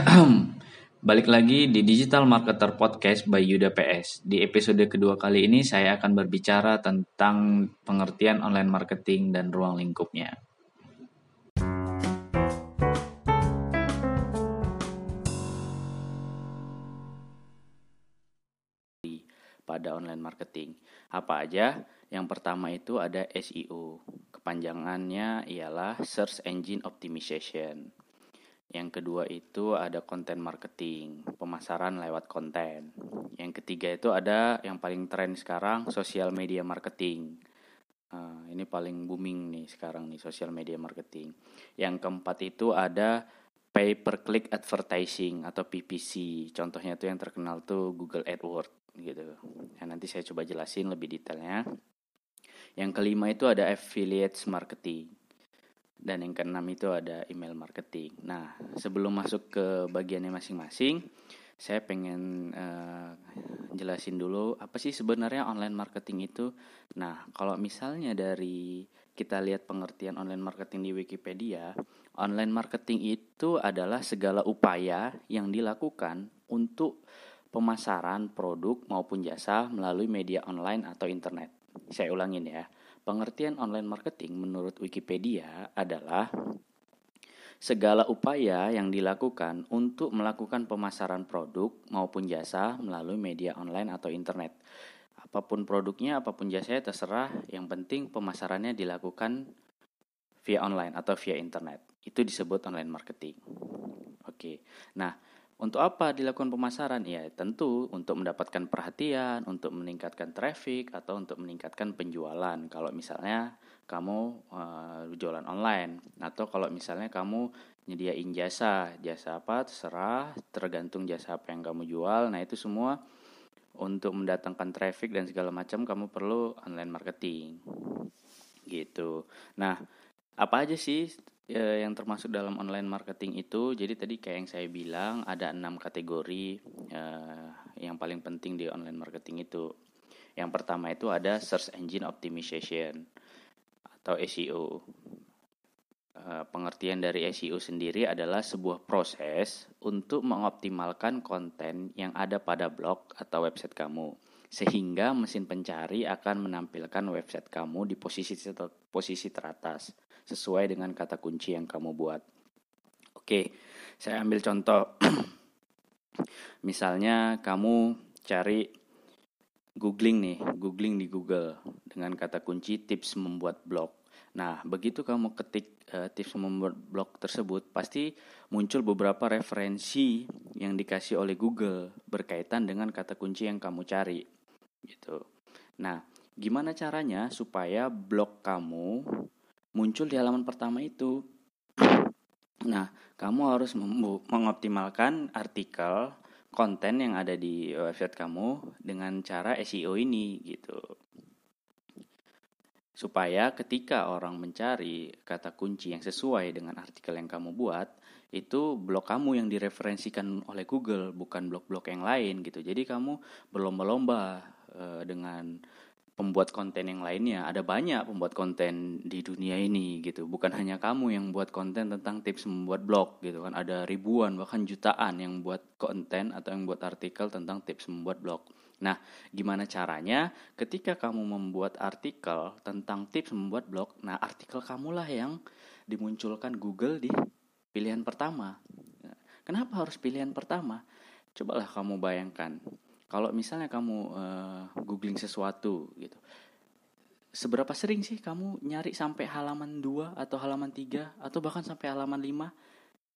Balik lagi di Digital Marketer Podcast by Yuda PS. Di episode kedua kali ini saya akan berbicara tentang pengertian online marketing dan ruang lingkupnya. Pada online marketing, apa aja? Yang pertama itu ada SEO. Kepanjangannya ialah Search Engine Optimization. Yang kedua itu ada konten marketing, pemasaran lewat konten. Yang ketiga itu ada yang paling tren sekarang, social media marketing. Uh, ini paling booming nih sekarang nih social media marketing. Yang keempat itu ada pay per click advertising atau PPC. Contohnya tuh yang terkenal tuh Google AdWords gitu. Nah, nanti saya coba jelasin lebih detailnya. Yang kelima itu ada affiliate marketing. Dan yang keenam itu ada email marketing. Nah, sebelum masuk ke bagiannya masing-masing, saya pengen uh, jelasin dulu apa sih sebenarnya online marketing itu. Nah, kalau misalnya dari kita lihat pengertian online marketing di Wikipedia, online marketing itu adalah segala upaya yang dilakukan untuk pemasaran produk maupun jasa melalui media online atau internet. Saya ulangin ya Pengertian online marketing menurut Wikipedia adalah segala upaya yang dilakukan untuk melakukan pemasaran produk maupun jasa melalui media online atau internet. Apa pun produknya, apa pun jasanya terserah, yang penting pemasarannya dilakukan via online atau via internet. Itu disebut online marketing. Oke. Nah, untuk apa dilakukan pemasaran? Ya, tentu untuk mendapatkan perhatian, untuk meningkatkan traffic atau untuk meningkatkan penjualan. Kalau misalnya kamu uh, jualan online atau kalau misalnya kamu nyediain jasa, jasa apa terserah, tergantung jasa apa yang kamu jual. Nah, itu semua untuk mendatangkan traffic dan segala macam kamu perlu online marketing. Gitu. Nah, apa aja sih ya, yang termasuk dalam online marketing itu jadi tadi kayak yang saya bilang ada enam kategori uh, yang paling penting di online marketing itu. Yang pertama itu ada search engine optimization atau SEO uh, pengertian dari SEO sendiri adalah sebuah proses untuk mengoptimalkan konten yang ada pada blog atau website kamu sehingga mesin pencari akan menampilkan website kamu di posisi posisi teratas sesuai dengan kata kunci yang kamu buat. Oke, saya ambil contoh. Misalnya kamu cari googling nih, googling di Google dengan kata kunci tips membuat blog. Nah, begitu kamu ketik uh, tips membuat blog tersebut, pasti muncul beberapa referensi yang dikasih oleh Google berkaitan dengan kata kunci yang kamu cari. Gitu. Nah, gimana caranya supaya blog kamu muncul di halaman pertama itu. Nah, kamu harus mengoptimalkan artikel konten yang ada di website kamu dengan cara SEO ini gitu. Supaya ketika orang mencari kata kunci yang sesuai dengan artikel yang kamu buat, itu blog kamu yang direferensikan oleh Google, bukan blog-blog yang lain gitu. Jadi kamu berlomba-lomba uh, dengan pembuat konten yang lainnya. Ada banyak pembuat konten di dunia ini gitu. Bukan hanya kamu yang buat konten tentang tips membuat blog gitu kan. Ada ribuan bahkan jutaan yang buat konten atau yang buat artikel tentang tips membuat blog. Nah, gimana caranya ketika kamu membuat artikel tentang tips membuat blog, nah artikel kamulah yang dimunculkan Google di pilihan pertama. Kenapa harus pilihan pertama? Cobalah kamu bayangkan kalau misalnya kamu uh, googling sesuatu gitu seberapa sering sih kamu nyari sampai halaman 2 atau halaman 3 atau bahkan sampai halaman 5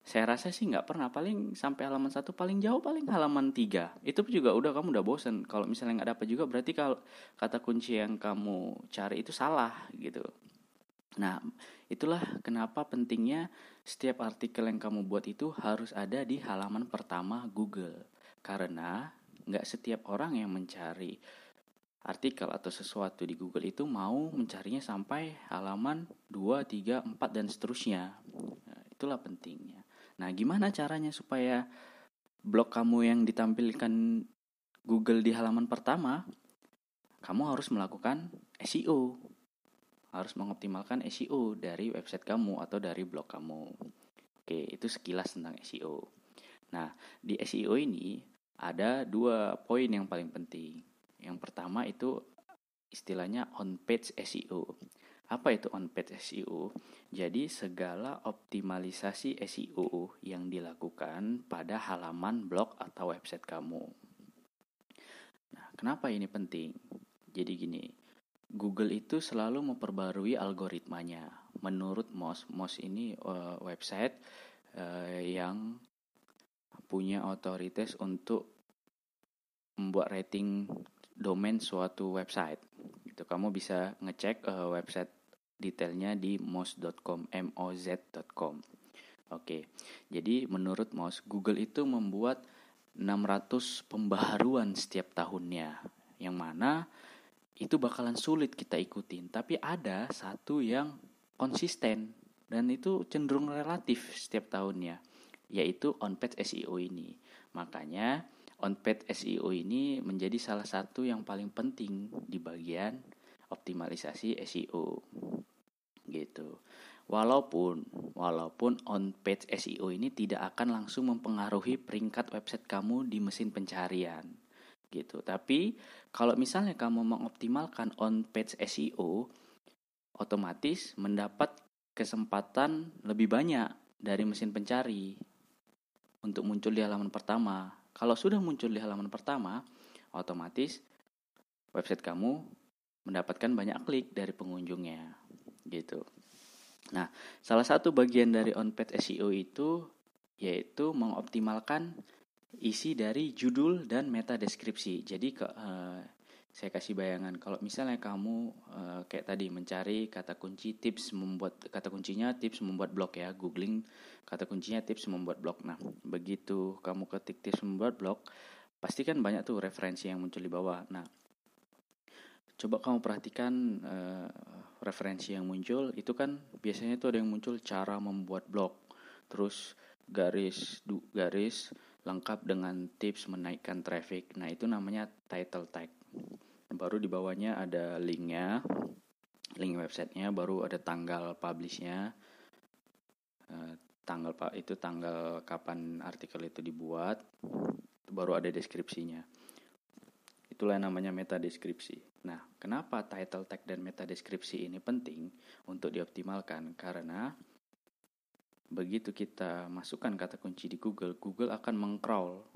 saya rasa sih nggak pernah. Paling sampai halaman satu paling jauh paling halaman 3 itu juga udah kamu udah bosen. Kalau misalnya nggak dapat juga berarti kalau kata kunci yang kamu cari itu salah gitu. Nah itulah kenapa pentingnya setiap artikel yang kamu buat itu harus ada di halaman pertama Google. Karena nggak setiap orang yang mencari artikel atau sesuatu di Google itu mau mencarinya sampai halaman 2, 3, 4 dan seterusnya. Nah, itulah pentingnya. Nah, gimana caranya supaya blog kamu yang ditampilkan Google di halaman pertama, kamu harus melakukan SEO. Harus mengoptimalkan SEO dari website kamu atau dari blog kamu. Oke, itu sekilas tentang SEO. Nah, di SEO ini ada dua poin yang paling penting. Yang pertama itu istilahnya on page SEO. Apa itu on page SEO? Jadi segala optimalisasi SEO yang dilakukan pada halaman blog atau website kamu. Nah, kenapa ini penting? Jadi gini, Google itu selalu memperbarui algoritmanya. Menurut Moz, Moz ini uh, website uh, yang punya otoritas untuk membuat rating domain suatu website. Itu kamu bisa ngecek uh, website detailnya di moz.com, moz.com. Oke. Jadi menurut Moz, Google itu membuat 600 pembaharuan setiap tahunnya. Yang mana itu bakalan sulit kita ikutin, tapi ada satu yang konsisten dan itu cenderung relatif setiap tahunnya yaitu on-page SEO ini. Makanya on-page SEO ini menjadi salah satu yang paling penting di bagian optimalisasi SEO. Gitu. Walaupun walaupun on-page SEO ini tidak akan langsung mempengaruhi peringkat website kamu di mesin pencarian. Gitu. Tapi kalau misalnya kamu mengoptimalkan on-page SEO, otomatis mendapat kesempatan lebih banyak dari mesin pencari untuk muncul di halaman pertama. Kalau sudah muncul di halaman pertama, otomatis website kamu mendapatkan banyak klik dari pengunjungnya. Gitu. Nah, salah satu bagian dari on-page SEO itu yaitu mengoptimalkan isi dari judul dan meta deskripsi. Jadi ke, uh, saya kasih bayangan kalau misalnya kamu uh, kayak tadi mencari kata kunci tips membuat kata kuncinya tips membuat blog ya googling kata kuncinya tips membuat blog. Nah begitu kamu ketik tips membuat blog pasti kan banyak tuh referensi yang muncul di bawah. Nah coba kamu perhatikan uh, referensi yang muncul. Itu kan biasanya tuh ada yang muncul cara membuat blog. Terus garis du, garis lengkap dengan tips menaikkan traffic. Nah itu namanya title tag. Baru di bawahnya ada linknya link websitenya baru ada tanggal publishnya tanggal pak itu tanggal kapan artikel itu dibuat baru ada deskripsinya. Itulah yang namanya meta deskripsi nah kenapa title tag dan meta deskripsi ini penting untuk dioptimalkan? Karena begitu kita masukkan kata kunci di Google, Google akan mengcrawl,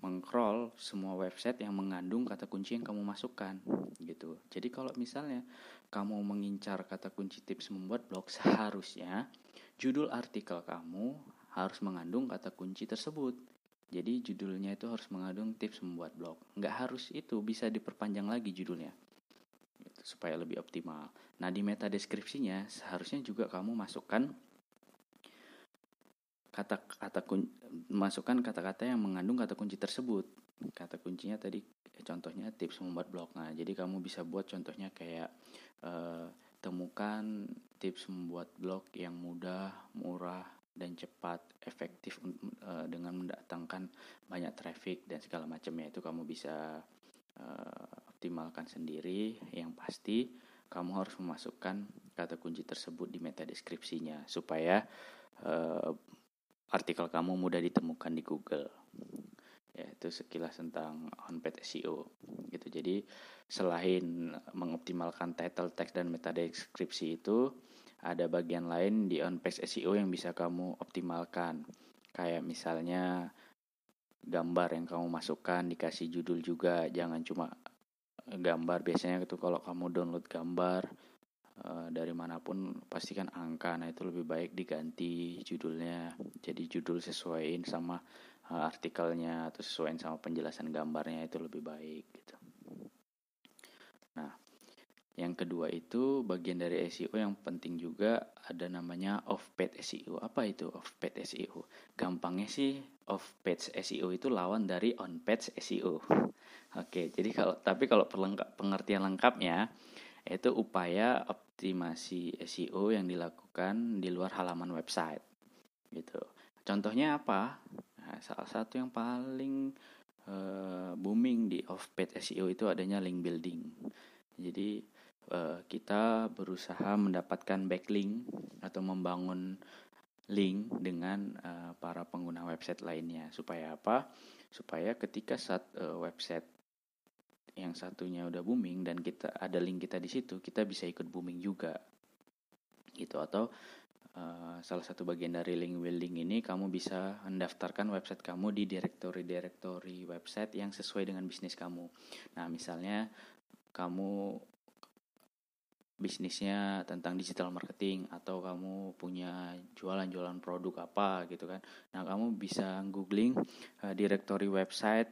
mengcrawl semua website yang mengandung kata kunci yang kamu masukkan, gitu. Jadi kalau misalnya kamu mengincar kata kunci tips membuat blog, seharusnya judul artikel kamu harus mengandung kata kunci tersebut. Jadi judulnya itu harus mengandung tips membuat blog. Nggak harus itu, bisa diperpanjang lagi judulnya gitu, supaya lebih optimal. Nah di meta deskripsinya seharusnya juga kamu masukkan kata-kata masukkan kata-kata yang mengandung kata kunci tersebut. Kata kuncinya tadi contohnya tips membuat blog. Nah, jadi kamu bisa buat contohnya kayak uh, temukan tips membuat blog yang mudah, murah dan cepat, efektif uh, dengan mendatangkan banyak traffic dan segala macamnya itu kamu bisa uh, optimalkan sendiri. Yang pasti kamu harus memasukkan kata kunci tersebut di meta deskripsinya supaya uh, artikel kamu mudah ditemukan di Google. Ya, itu sekilas tentang on-page SEO gitu. Jadi selain mengoptimalkan title text dan meta deskripsi itu ada bagian lain di on-page SEO yang bisa kamu optimalkan. Kayak misalnya gambar yang kamu masukkan dikasih judul juga, jangan cuma gambar. Biasanya itu kalau kamu download gambar Eh, dari mana pun pasti kan angka. Nah itu lebih baik diganti judulnya. Jadi judul sesuaiin sama uh, artikelnya atau sesuaiin sama penjelasan gambarnya itu lebih baik gitu yang kedua itu bagian dari SEO yang penting juga ada namanya off page SEO apa itu off page SEO gampangnya sih off page SEO itu lawan dari on page SEO oke jadi kalau tapi kalau pengertian lengkapnya itu upaya optimasi SEO yang dilakukan di luar halaman website gitu. Contohnya apa? Nah, salah satu yang paling uh, booming di off page SEO itu adanya link building. Jadi uh, kita berusaha mendapatkan backlink atau membangun link dengan uh, para pengguna website lainnya supaya apa? Supaya ketika saat uh, website yang satunya udah booming dan kita ada link kita di situ, kita bisa ikut booming juga. Gitu atau uh, salah satu bagian dari link building ini kamu bisa mendaftarkan website kamu di direktori-direktori website yang sesuai dengan bisnis kamu. Nah, misalnya kamu bisnisnya tentang digital marketing atau kamu punya jualan-jualan produk apa gitu kan. Nah, kamu bisa googling uh, directory website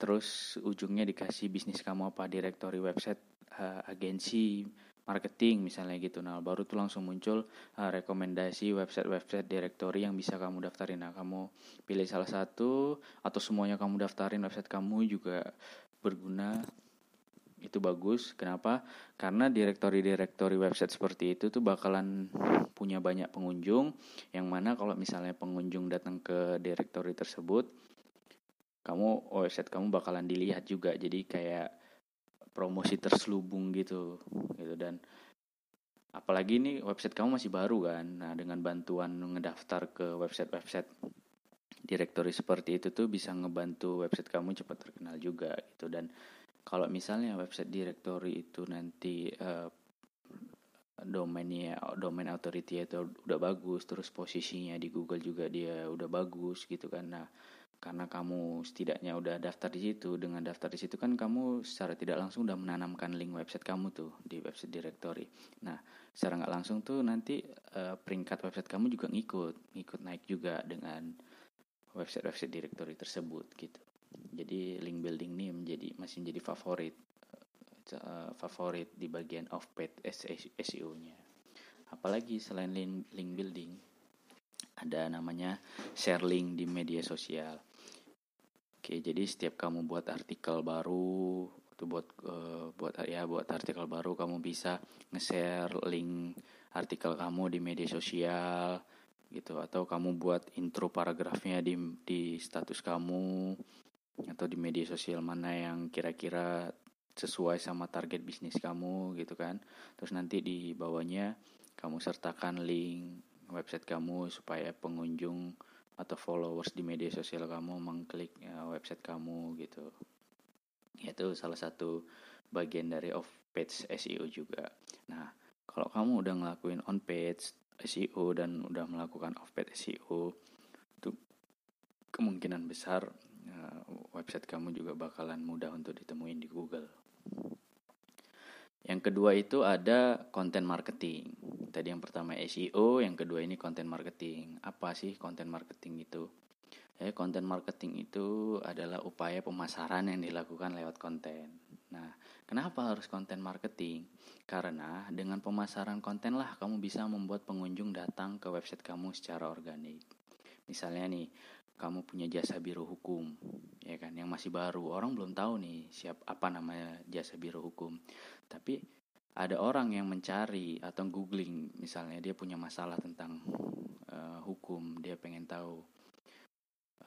terus ujungnya dikasih bisnis kamu apa directory website uh, agensi marketing misalnya gitu. Nah, baru tuh langsung muncul uh, rekomendasi website-website directory yang bisa kamu daftarin. Nah, kamu pilih salah satu atau semuanya kamu daftarin website kamu juga berguna itu bagus. Kenapa? Karena direktori-direktori website seperti itu tuh bakalan punya banyak pengunjung yang mana kalau misalnya pengunjung datang ke direktori tersebut kamu website kamu bakalan dilihat juga. Jadi kayak promosi terselubung gitu gitu dan apalagi ini website kamu masih baru kan. Nah, dengan bantuan ngedaftar ke website-website direktori seperti itu tuh bisa ngebantu website kamu cepat terkenal juga gitu dan kalau misalnya website directory itu nanti uh, domainnya domain authority itu udah bagus terus posisinya di Google juga dia udah bagus gitu kan. Nah karena kamu setidaknya udah daftar di situ dengan daftar di situ kan kamu secara tidak langsung udah menanamkan link website kamu tuh di website directory. Nah secara nggak langsung tuh nanti uh, peringkat website kamu juga ngikut ngikut naik juga dengan website website directory tersebut gitu jadi link building ini menjadi masih menjadi favorit uh, favorit di bagian of page SEO-nya. Apalagi selain link, link building ada namanya share link di media sosial. Oke, jadi setiap kamu buat artikel baru itu buat uh, buat ya buat artikel baru kamu bisa nge-share link artikel kamu di media sosial gitu atau kamu buat intro paragrafnya di di status kamu atau di media sosial mana yang kira-kira sesuai sama target bisnis kamu gitu kan. Terus nanti di bawahnya kamu sertakan link website kamu supaya pengunjung atau followers di media sosial kamu mengklik ya, website kamu gitu. Itu salah satu bagian dari off page SEO juga. Nah kalau kamu udah ngelakuin on page SEO dan udah melakukan off page SEO itu kemungkinan besar website kamu juga bakalan mudah untuk ditemuin di Google. Yang kedua itu ada konten marketing. Tadi yang pertama SEO, yang kedua ini konten marketing. Apa sih konten marketing itu? Ya, konten marketing itu adalah upaya pemasaran yang dilakukan lewat konten. Nah, kenapa harus konten marketing? Karena dengan pemasaran konten lah kamu bisa membuat pengunjung datang ke website kamu secara organik. Misalnya nih, kamu punya jasa biro hukum ya kan? Yang masih baru. Orang belum tahu nih siap apa namanya jasa biro hukum. Tapi ada orang yang mencari atau googling misalnya dia punya masalah tentang uh, hukum dia pengen tahu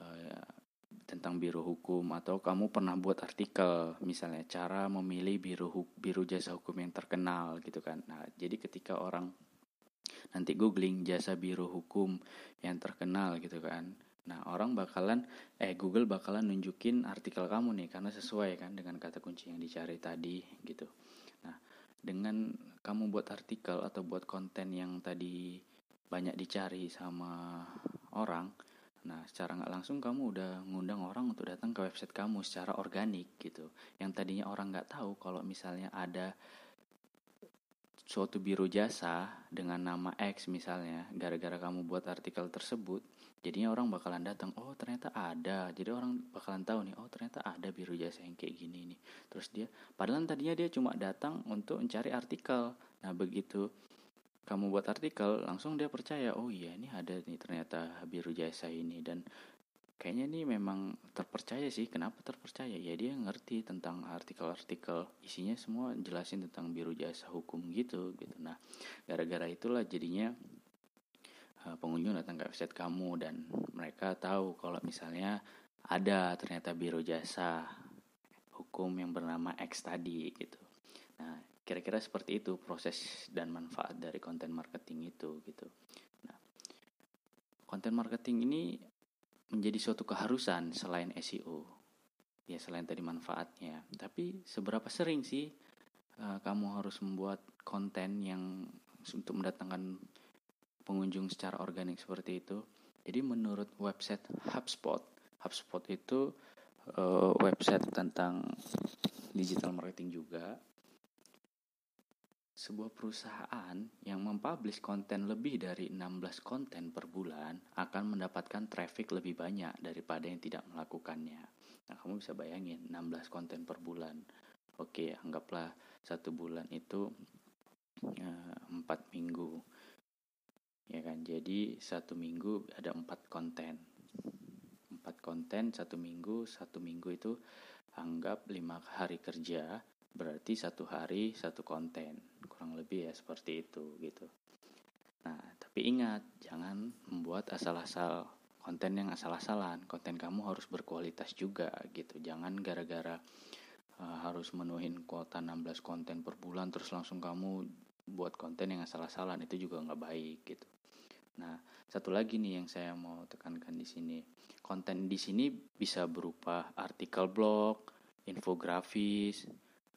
uh, tentang biro hukum. Atau kamu pernah buat artikel misalnya cara memilih biro biro jasa hukum yang terkenal gitu kan? Nah jadi ketika orang nanti googling jasa biro hukum yang terkenal gitu kan Nah, orang bakalan eh Google bakalan nunjukin artikel kamu nih karena sesuai kan dengan kata kunci yang dicari tadi gitu. Nah, dengan kamu buat artikel atau buat konten yang tadi banyak dicari sama orang, nah secara nggak langsung kamu udah ngundang orang untuk datang ke website kamu secara organik gitu. Yang tadinya orang nggak tahu kalau misalnya ada suatu biro jasa dengan nama X misalnya, gara-gara kamu buat artikel tersebut, jadinya orang bakalan datang, oh ternyata ada, jadi orang bakalan tahu nih, oh ternyata ada biro jasa yang kayak gini nih. Terus dia, padahal tadinya dia cuma datang untuk mencari artikel. Nah begitu kamu buat artikel, langsung dia percaya, oh iya ini ada nih ternyata biro jasa ini. Dan kayaknya ini memang terpercaya sih. Kenapa terpercaya? Ya dia ngerti tentang artikel-artikel. Isinya semua jelasin tentang biru jasa hukum gitu gitu. Nah gara-gara itulah jadinya uh, pengunjung datang ke website kamu dan mereka tahu kalau misalnya ada ternyata biru jasa hukum yang bernama X tadi gitu nah kira-kira seperti itu proses dan manfaat dari konten marketing itu gitu konten marketing ini menjadi suatu keharusan selain SEO. Ya selain tadi manfaatnya, tapi seberapa sering sih uh, kamu harus membuat konten yang untuk mendatangkan pengunjung secara organik seperti itu? Jadi menurut website HubSpot, HubSpot itu uh, website tentang digital marketing juga sebuah perusahaan yang mempublish konten lebih dari 16 konten per bulan akan mendapatkan traffic lebih banyak daripada yang tidak melakukannya. Nah, kamu bisa bayangin 16 konten per bulan. Oke, anggaplah satu bulan itu eh, empat minggu. Ya kan, jadi satu minggu ada empat konten. Empat konten satu minggu, satu minggu itu anggap lima hari kerja berarti satu hari satu konten. Kurang lebih ya seperti itu gitu. Nah tapi ingat jangan membuat asal-asal konten yang asal-asalan. Konten kamu harus berkualitas juga gitu. Jangan gara-gara uh, harus menuhin kuota 16 konten per bulan terus langsung kamu buat konten yang asal-asalan. Itu juga nggak baik gitu nah satu lagi nih yang saya mau tekankan di sini konten di sini bisa berupa artikel blog infografis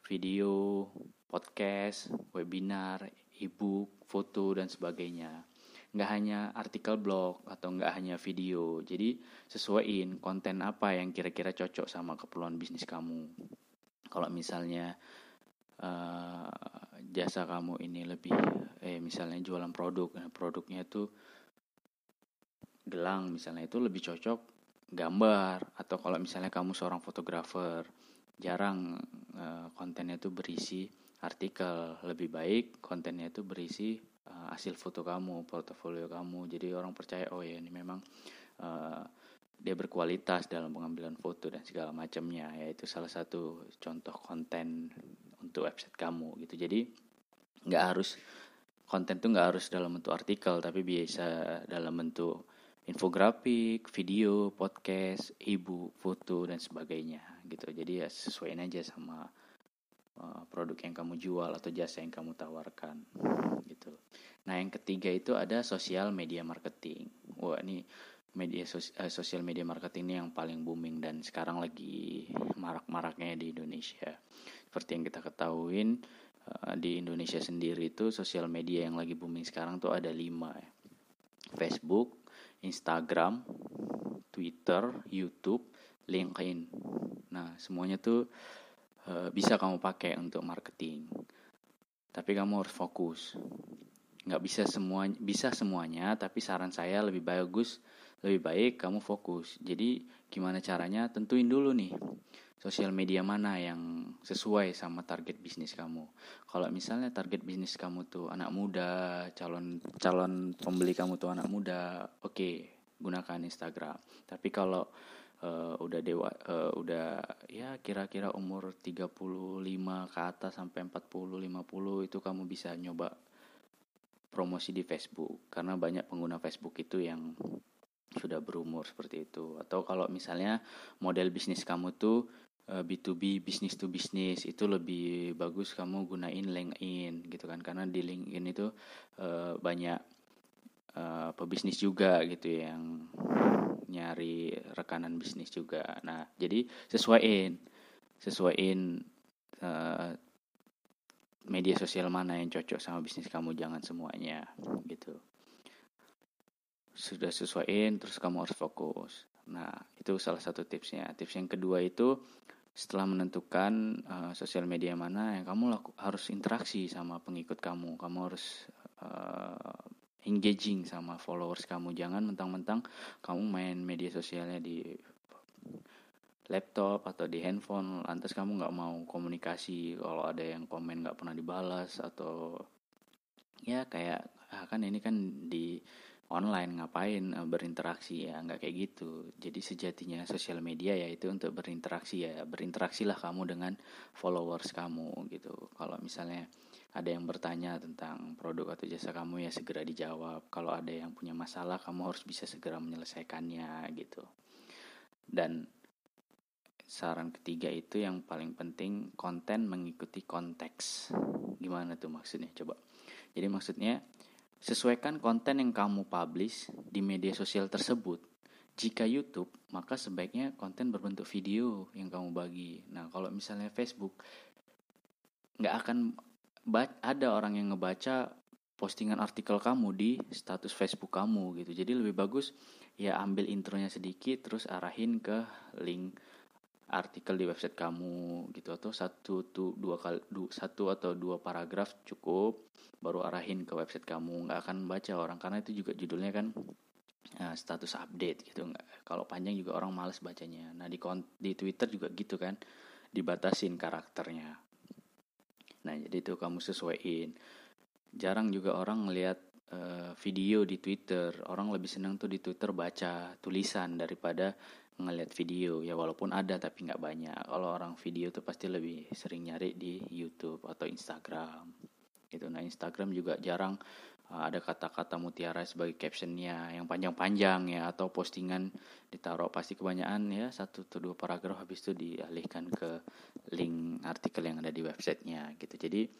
video, podcast, webinar, ebook, foto, dan sebagainya. Nggak hanya artikel blog atau nggak hanya video. Jadi sesuaiin konten apa yang kira-kira cocok sama keperluan bisnis kamu. Kalau misalnya uh, jasa kamu ini lebih, eh misalnya jualan produk, nah produknya itu gelang misalnya. Itu lebih cocok gambar atau kalau misalnya kamu seorang fotografer jarang uh, kontennya itu berisi artikel. Lebih baik kontennya itu berisi uh, hasil foto kamu portofolio kamu. Jadi orang percaya oh ya ini memang uh, dia berkualitas dalam pengambilan foto dan segala macamnya. Yaitu salah satu contoh konten untuk website kamu gitu. Jadi nggak harus konten tuh nggak harus dalam bentuk artikel tapi biasa dalam bentuk infografik, video, podcast, ibu, foto dan sebagainya gitu. Jadi ya sesuaiin aja sama uh, produk yang kamu jual atau jasa yang kamu tawarkan gitu. Nah, yang ketiga itu ada sosial media marketing. Wah, ini media sos uh, sosial media marketing ini yang paling booming dan sekarang lagi marak-maraknya di Indonesia. Seperti yang kita ketahuin uh, di Indonesia sendiri itu sosial media yang lagi booming sekarang tuh ada lima ya. Facebook, Instagram, Twitter, YouTube, LinkedIn. Nah, semuanya tuh e, bisa kamu pakai untuk marketing. Tapi kamu harus fokus. Nggak bisa semua bisa semuanya, tapi saran saya lebih bagus, lebih baik kamu fokus. Jadi gimana caranya? Tentuin dulu nih sosial media mana yang sesuai sama target bisnis kamu. Kalau misalnya target bisnis kamu tuh anak muda, calon calon pembeli kamu tuh anak muda, oke, okay, gunakan Instagram. Tapi kalau uh, udah dewa uh, udah ya kira-kira umur 35 ke atas sampai 40 50 itu kamu bisa nyoba promosi di Facebook karena banyak pengguna Facebook itu yang sudah berumur seperti itu atau kalau misalnya model bisnis kamu tuh B2B eh, bisnis to bisnis itu lebih bagus kamu gunain LinkedIn gitu kan karena di LinkedIn itu uh, banyak uh, pebisnis juga gitu yang nyari rekanan bisnis juga. Nah, jadi sesuaiin sesuaiin uh, media sosial mana yang cocok sama bisnis kamu jangan semuanya gitu. Sudah sesuaiin terus kamu harus fokus. Nah, itu salah satu tipsnya. Tips yang kedua itu setelah menentukan uh, sosial media mana yang kamu laku, harus interaksi sama pengikut kamu. Kamu harus uh, engaging sama followers kamu. Jangan mentang-mentang kamu main media sosialnya di laptop atau di handphone. Lantas kamu nggak mau komunikasi kalau ada yang komen nggak pernah dibalas atau ya kayak ah, kan ini kan di online ngapain eh, berinteraksi ya nggak kayak gitu. Jadi sejatinya sosial media ya itu untuk berinteraksi ya berinteraksilah kamu dengan followers kamu gitu. Kalau misalnya ada yang bertanya tentang produk atau jasa kamu ya segera dijawab. Kalau ada yang punya masalah kamu harus bisa segera menyelesaikannya gitu. Dan saran ketiga itu yang paling penting konten mengikuti konteks. Gimana tuh maksudnya? Coba. Jadi maksudnya sesuaikan konten yang kamu publish di media sosial tersebut. Jika YouTube, maka sebaiknya konten berbentuk video yang kamu bagi. Nah, kalau misalnya Facebook, nggak akan ada orang yang ngebaca postingan artikel kamu di status Facebook kamu gitu. Jadi lebih bagus ya ambil intronya sedikit terus arahin ke link artikel di website kamu gitu atau satu tuh dua kali du, satu atau dua paragraf cukup baru arahin ke website kamu. Nggak akan baca orang karena itu juga judulnya kan uh, status update gitu. Nggak kalau panjang juga orang males bacanya. Nah di di Twitter juga gitu kan dibatasin karakternya. Nah jadi itu kamu sesuaiin. Jarang juga orang ngelihat uh, video di Twitter. Orang lebih senang tuh di Twitter baca tulisan daripada ngeliat video ya walaupun ada tapi nggak banyak. Kalau orang video tuh pasti lebih sering nyari di YouTube atau Instagram. Gitu. Nah Instagram juga jarang uh, ada kata-kata mutiara sebagai captionnya yang panjang-panjang ya atau postingan ditaruh. Pasti kebanyakan ya satu atau dua paragraf habis itu dialihkan ke link artikel yang ada di websitenya gitu. Jadi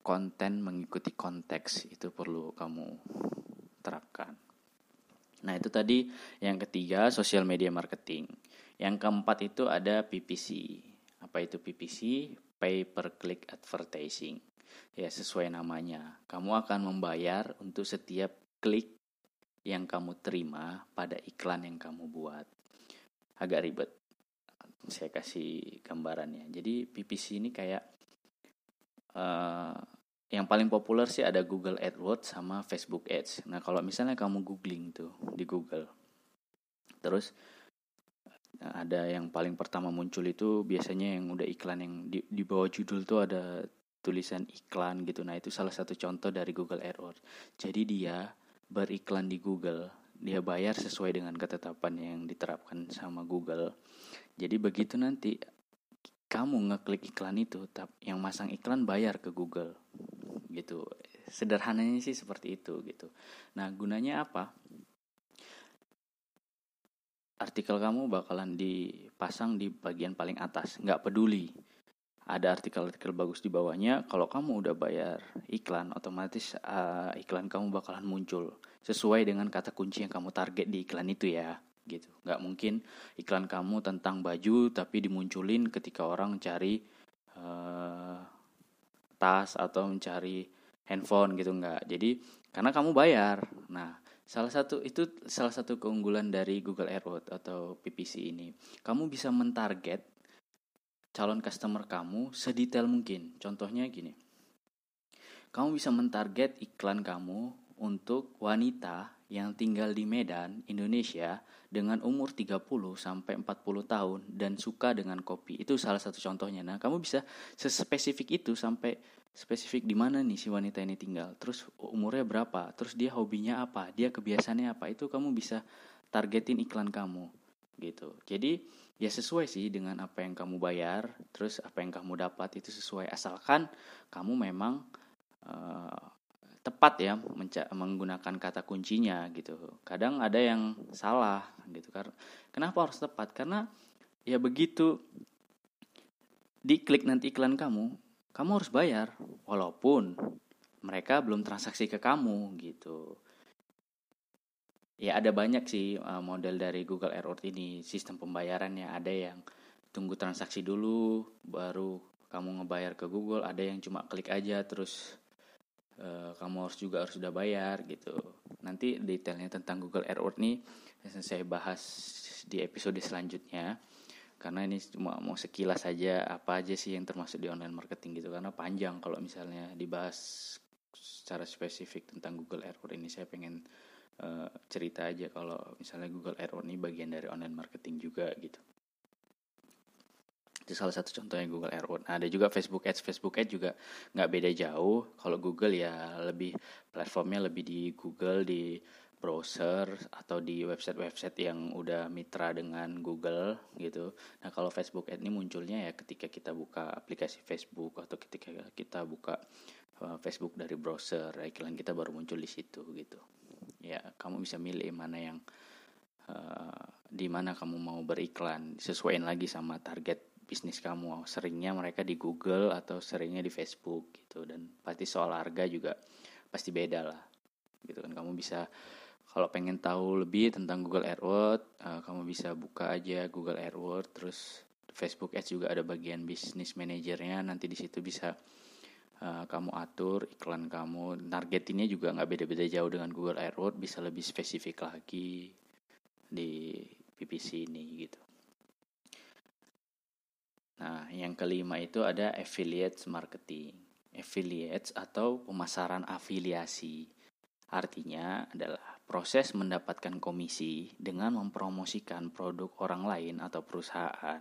konten mengikuti konteks itu perlu kamu terapkan Nah, itu tadi yang ketiga, social media marketing. Yang keempat itu ada PPC. Apa itu PPC? Pay per click advertising. Ya, sesuai namanya. Kamu akan membayar untuk setiap klik yang kamu terima pada iklan yang kamu buat. Agak ribet. Saya kasih gambarannya. Jadi PPC ini kayak uh, yang paling populer sih ada Google AdWords sama Facebook Ads. Nah, kalau misalnya kamu googling tuh di Google. Terus ada yang paling pertama muncul itu biasanya yang udah iklan yang di, di bawah judul tuh ada tulisan iklan gitu. Nah, itu salah satu contoh dari Google AdWords. Jadi dia beriklan di Google, dia bayar sesuai dengan ketetapan yang diterapkan sama Google. Jadi begitu nanti kamu ngeklik iklan itu, yang masang iklan bayar ke Google gitu. Sederhananya sih seperti itu gitu. Nah gunanya apa? Artikel kamu bakalan dipasang di bagian paling atas nggak peduli. Ada artikel-artikel bagus di bawahnya. Kalau kamu udah bayar iklan otomatis uh, iklan kamu bakalan muncul sesuai dengan kata kunci yang kamu target di iklan itu ya gitu. Nggak mungkin iklan kamu tentang baju tapi dimunculin ketika orang cari uh, tas atau mencari handphone gitu enggak. Jadi karena kamu bayar. Nah, salah satu itu salah satu keunggulan dari Google AdWords atau PPC ini. Kamu bisa mentarget calon customer kamu sedetail mungkin. Contohnya gini. Kamu bisa mentarget iklan kamu untuk wanita yang tinggal di Medan, Indonesia dengan umur 30 sampai 40 tahun dan suka dengan kopi. Itu salah satu contohnya. Nah, kamu bisa sespesifik itu sampai spesifik di mana nih si wanita ini tinggal. Terus umurnya berapa? Terus dia hobinya apa? Dia kebiasaannya apa? Itu kamu bisa targetin iklan kamu gitu. Jadi ya sesuai sih dengan apa yang kamu bayar, terus apa yang kamu dapat itu sesuai asalkan kamu memang uh, tepat ya menggunakan kata kuncinya gitu. Kadang ada yang salah gitu. Kenapa harus tepat? Karena ya begitu diklik nanti iklan kamu, kamu harus bayar walaupun mereka belum transaksi ke kamu gitu. Ya ada banyak sih uh, model dari Google AdWords ini sistem pembayarannya ada yang tunggu transaksi dulu baru kamu ngebayar ke Google, ada yang cuma klik aja terus Eh, kamu harus juga harus sudah bayar gitu. Nanti detailnya tentang Google AdWords nih saya bahas di episode selanjutnya. Karena ini cuma mau sekilas saja apa aja sih yang termasuk di online marketing gitu. Karena panjang kalau misalnya dibahas secara spesifik tentang Google AdWords ini saya pengen uh, cerita aja kalau misalnya Google AdWords ini bagian dari online marketing juga gitu itu salah satu contohnya Google AdWords. Nah, ada juga Facebook Ads. Facebook Ads juga nggak beda jauh. Kalau Google ya lebih platformnya lebih di Google di browser atau di website-website yang udah mitra dengan Google gitu. Nah kalau Facebook Ads ini munculnya ya ketika kita buka aplikasi Facebook atau ketika kita buka uh, Facebook dari browser, iklan kita baru muncul di situ gitu. Ya kamu bisa milih mana yang uh, di mana kamu mau beriklan, sesuaiin lagi sama target bisnis kamu seringnya mereka di Google atau seringnya di Facebook gitu. Dan pasti soal harga juga pasti beda lah gitu kan. Kamu bisa kalau pengen tahu lebih tentang Google AdWords uh, kamu bisa buka aja Google AdWords. Terus Facebook Ads juga ada bagian bisnis manajernya. Nanti di situ bisa uh, kamu atur iklan kamu. Targetinnya juga nggak beda-beda jauh dengan Google AdWords. Bisa lebih spesifik lagi di PPC ini gitu Nah, yang kelima itu ada affiliate marketing. Affiliates atau pemasaran afiliasi. Artinya adalah proses mendapatkan komisi dengan mempromosikan produk orang lain atau perusahaan.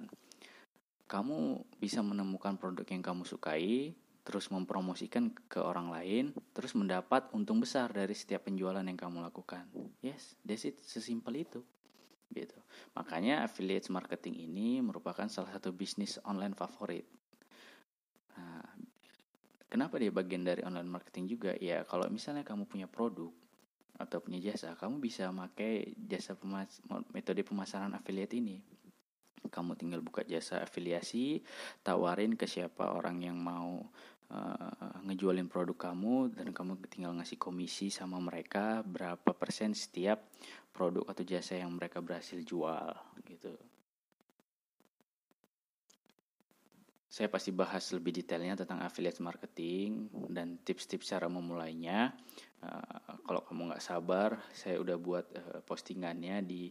Kamu bisa menemukan produk yang kamu sukai, terus mempromosikan ke orang lain, terus mendapat untung besar dari setiap penjualan yang kamu lakukan. Yes, that's it, sesimpel itu. Gitu. Makanya affiliate marketing ini merupakan salah satu bisnis online favorit. Nah, kenapa dia bagian dari online marketing juga? Ya, kalau misalnya kamu punya produk, atau punya jasa, kamu bisa pakai jasa pemas metode pemasaran affiliate ini. Kamu tinggal buka jasa afiliasi, tawarin ke siapa orang yang mau uh, ngejualin produk kamu dan kamu tinggal ngasih komisi sama mereka berapa persen setiap produk atau jasa yang mereka berhasil jual gitu. Saya pasti bahas lebih detailnya tentang affiliate marketing dan tips-tips cara memulainya. Uh, kalau kamu nggak sabar, saya udah buat uh, postingannya di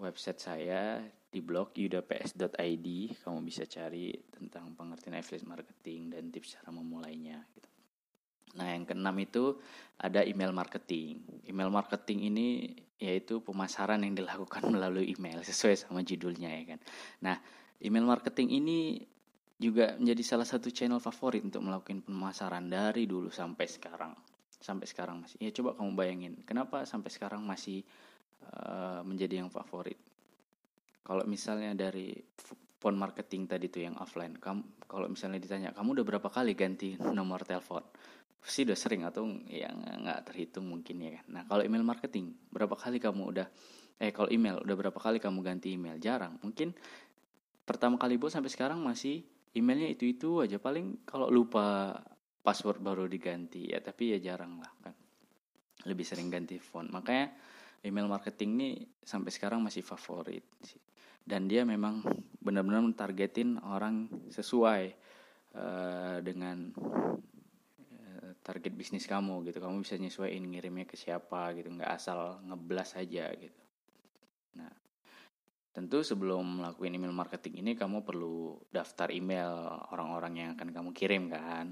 website saya di blog yudaps.id. Kamu bisa cari tentang pengertian affiliate marketing dan tips cara memulainya. Gitu. Nah, yang keenam itu ada email marketing. Email marketing ini yaitu pemasaran yang dilakukan melalui email sesuai sama judulnya ya kan. Nah, email marketing ini juga menjadi salah satu channel favorit untuk melakukan pemasaran dari dulu sampai sekarang. Sampai sekarang masih. Ya coba kamu bayangin, kenapa sampai sekarang masih uh, menjadi yang favorit? Kalau misalnya dari phone marketing tadi tuh yang offline, kamu kalau misalnya ditanya, kamu udah berapa kali ganti nomor telepon? Pasti udah sering atau yang nggak terhitung mungkin ya kan. Nah kalau email marketing, berapa kali kamu udah eh kalau email udah berapa kali kamu ganti email? Jarang. Mungkin pertama kali bos sampai sekarang masih emailnya itu itu aja paling kalau lupa password baru diganti ya tapi ya jarang lah kan lebih sering ganti phone makanya email marketing ini sampai sekarang masih favorit sih dan dia memang benar-benar mentargetin orang sesuai uh, dengan uh, target bisnis kamu gitu kamu bisa nyesuaiin ngirimnya ke siapa gitu nggak asal ngeblas aja gitu nah Tentu sebelum melakukan email marketing ini kamu perlu daftar email orang-orang yang akan kamu kirim kan.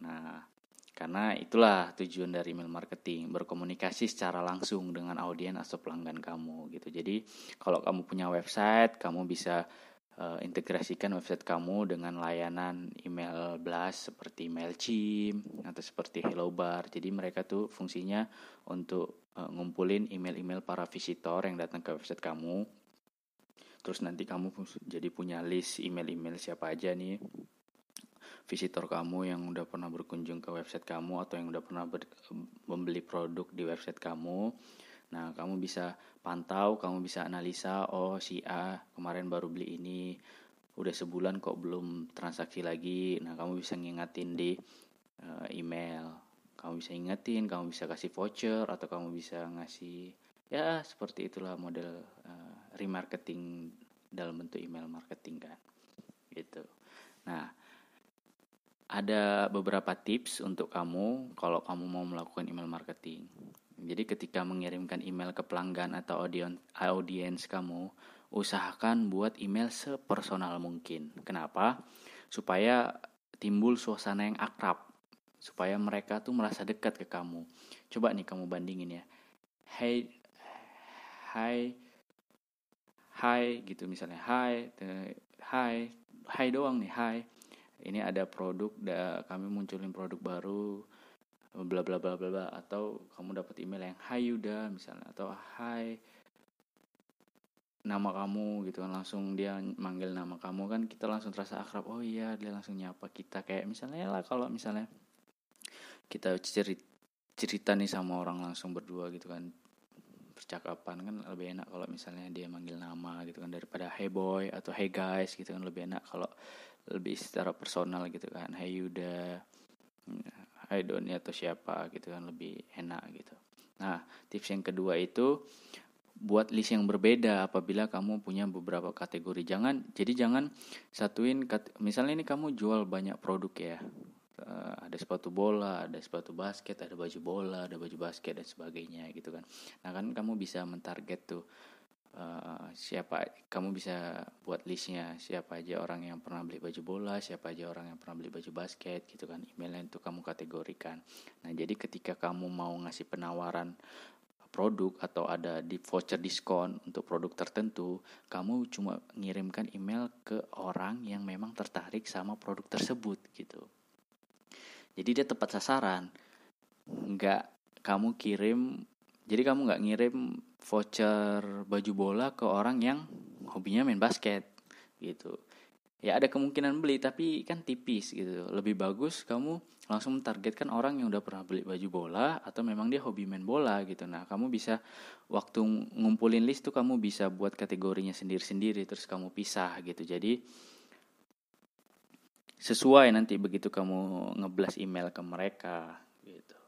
Nah, karena itulah tujuan dari email marketing, berkomunikasi secara langsung dengan audiens atau pelanggan kamu gitu. Jadi, kalau kamu punya website, kamu bisa uh, integrasikan website kamu dengan layanan email blast seperti Mailchimp atau seperti Hello Bar. Jadi mereka tuh fungsinya untuk uh, ngumpulin email-email para visitor yang datang ke website kamu terus nanti kamu jadi punya list email-email siapa aja nih visitor kamu yang udah pernah berkunjung ke website kamu atau yang udah pernah ber, membeli produk di website kamu. Nah kamu bisa pantau kamu bisa analisa oh si A kemarin baru beli ini udah sebulan kok belum transaksi lagi. Nah kamu bisa ngingatin di uh, email. Kamu bisa ingetin kamu bisa kasih voucher atau kamu bisa ngasih ya seperti itulah model uh, remarketing dalam bentuk email marketing kan. Gitu. Nah ada beberapa tips untuk kamu kalau kamu mau melakukan email marketing. Jadi ketika mengirimkan email ke pelanggan atau audiens kamu usahakan buat email sepersonal mungkin. Kenapa? Supaya timbul suasana yang akrab. Supaya mereka tuh merasa dekat ke kamu. Coba nih kamu bandingin ya. Hey hai hai gitu misalnya. Hai hai hai doang nih hai ini ada produk da, kami munculin produk baru bla bla bla bla bla. Atau kamu dapat email yang hai Yuda misalnya. Atau hai nama kamu gitu kan. Langsung dia manggil nama kamu kan kita langsung terasa akrab. Oh iya dia langsung nyapa kita. Kayak misalnya lah kalau misalnya kita cerita cerita nih sama orang langsung berdua gitu kan. Percakapan kan lebih enak kalau misalnya dia manggil nama gitu kan. Daripada hey boy atau hey guys gitu kan. Lebih enak kalau lebih secara personal gitu kan hey Yuda idol atau siapa gitu kan lebih enak gitu. Nah, tips yang kedua itu buat list yang berbeda apabila kamu punya beberapa kategori. Jangan jadi jangan satuin misalnya ini kamu jual banyak produk ya. Uh, ada sepatu bola, ada sepatu basket, ada baju bola, ada baju basket dan sebagainya gitu kan. Nah kan kamu bisa mentarget tuh uh, siapa kamu bisa buat listnya siapa aja orang yang pernah beli baju bola, siapa aja orang yang pernah beli baju basket gitu kan. Emailnya itu kamu kategorikan. Nah jadi ketika kamu mau ngasih penawaran produk atau ada di voucher diskon untuk produk tertentu, kamu cuma ngirimkan email ke orang yang memang tertarik sama produk tersebut gitu. Jadi dia tepat sasaran. Nggak kamu kirim, jadi kamu nggak ngirim voucher baju bola ke orang yang hobinya main basket gitu. Ya ada kemungkinan beli tapi kan tipis gitu. Lebih bagus kamu langsung mentargetkan orang yang udah pernah beli baju bola atau memang dia hobi main bola gitu. Nah kamu bisa waktu ngumpulin list tuh kamu bisa buat kategorinya sendiri-sendiri terus kamu pisah gitu. Jadi sesuai nanti begitu kamu ngeblas email ke mereka gitu.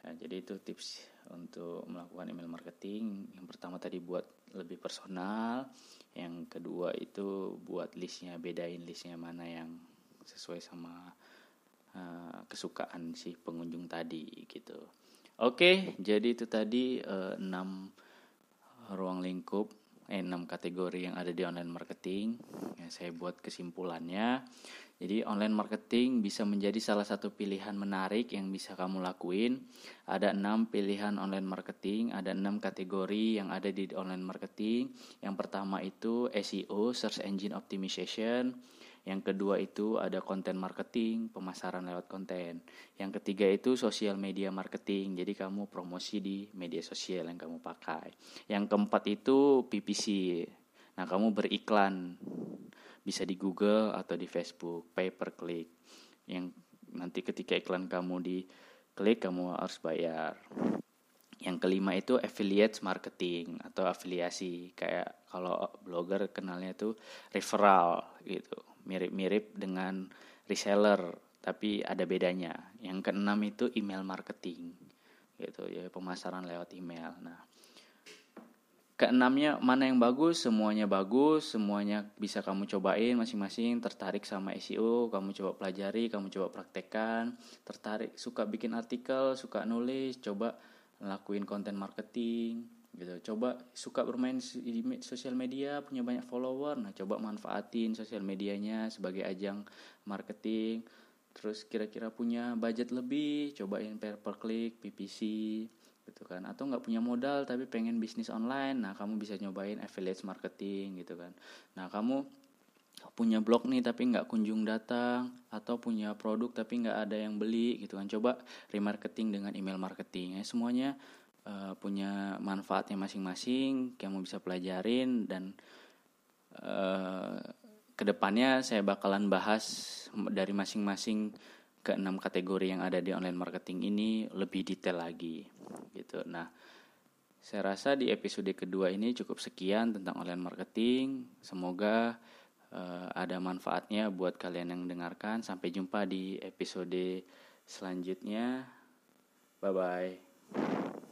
Ya, jadi itu tips untuk melakukan email marketing. Yang pertama tadi buat lebih personal yang kedua itu buat listnya bedain listnya mana yang sesuai sama uh, kesukaan si pengunjung tadi gitu. Oke jadi itu tadi uh, 6 ruang lingkup eh 6 kategori yang ada di online marketing yang saya buat kesimpulannya jadi online marketing bisa menjadi salah satu pilihan menarik yang bisa kamu lakuin. Ada enam pilihan online marketing, ada enam kategori yang ada di online marketing. Yang pertama itu SEO, Search Engine Optimization. Yang kedua itu ada content marketing, pemasaran lewat konten. Yang ketiga itu social media marketing, jadi kamu promosi di media sosial yang kamu pakai. Yang keempat itu PPC. Nah, kamu beriklan bisa di Google atau di Facebook pay per click yang nanti ketika iklan kamu di klik kamu harus bayar yang kelima itu affiliate marketing atau afiliasi kayak kalau blogger kenalnya itu referral gitu mirip-mirip dengan reseller tapi ada bedanya. Yang keenam itu email marketing gitu. Ya pemasaran lewat email. Nah keenamnya mana yang bagus? Semuanya bagus semuanya bisa kamu cobain masing-masing. Tertarik sama SEO kamu coba pelajari kamu coba praktekkan. Tertarik suka bikin artikel suka nulis coba lakuin konten marketing gitu. Coba suka bermain di sosial media punya banyak follower nah coba manfaatin sosial medianya sebagai ajang marketing. Terus kira-kira punya budget lebih cobain per per klik PPC gitu kan. Atau nggak punya modal tapi pengen bisnis online nah kamu bisa nyobain affiliate marketing gitu kan. Nah kamu punya blog nih tapi nggak kunjung datang atau punya produk tapi nggak ada yang beli gitu kan. Coba remarketing dengan email marketing. Ya semuanya uh, punya manfaatnya masing-masing kamu bisa pelajarin dan uh, ke depannya saya bakalan bahas dari masing-masing keenam kategori yang ada di online marketing ini lebih detail lagi gitu. Nah, saya rasa di episode kedua ini cukup sekian tentang online marketing. Semoga uh, ada manfaatnya buat kalian yang dengarkan. Sampai jumpa di episode selanjutnya. Bye bye.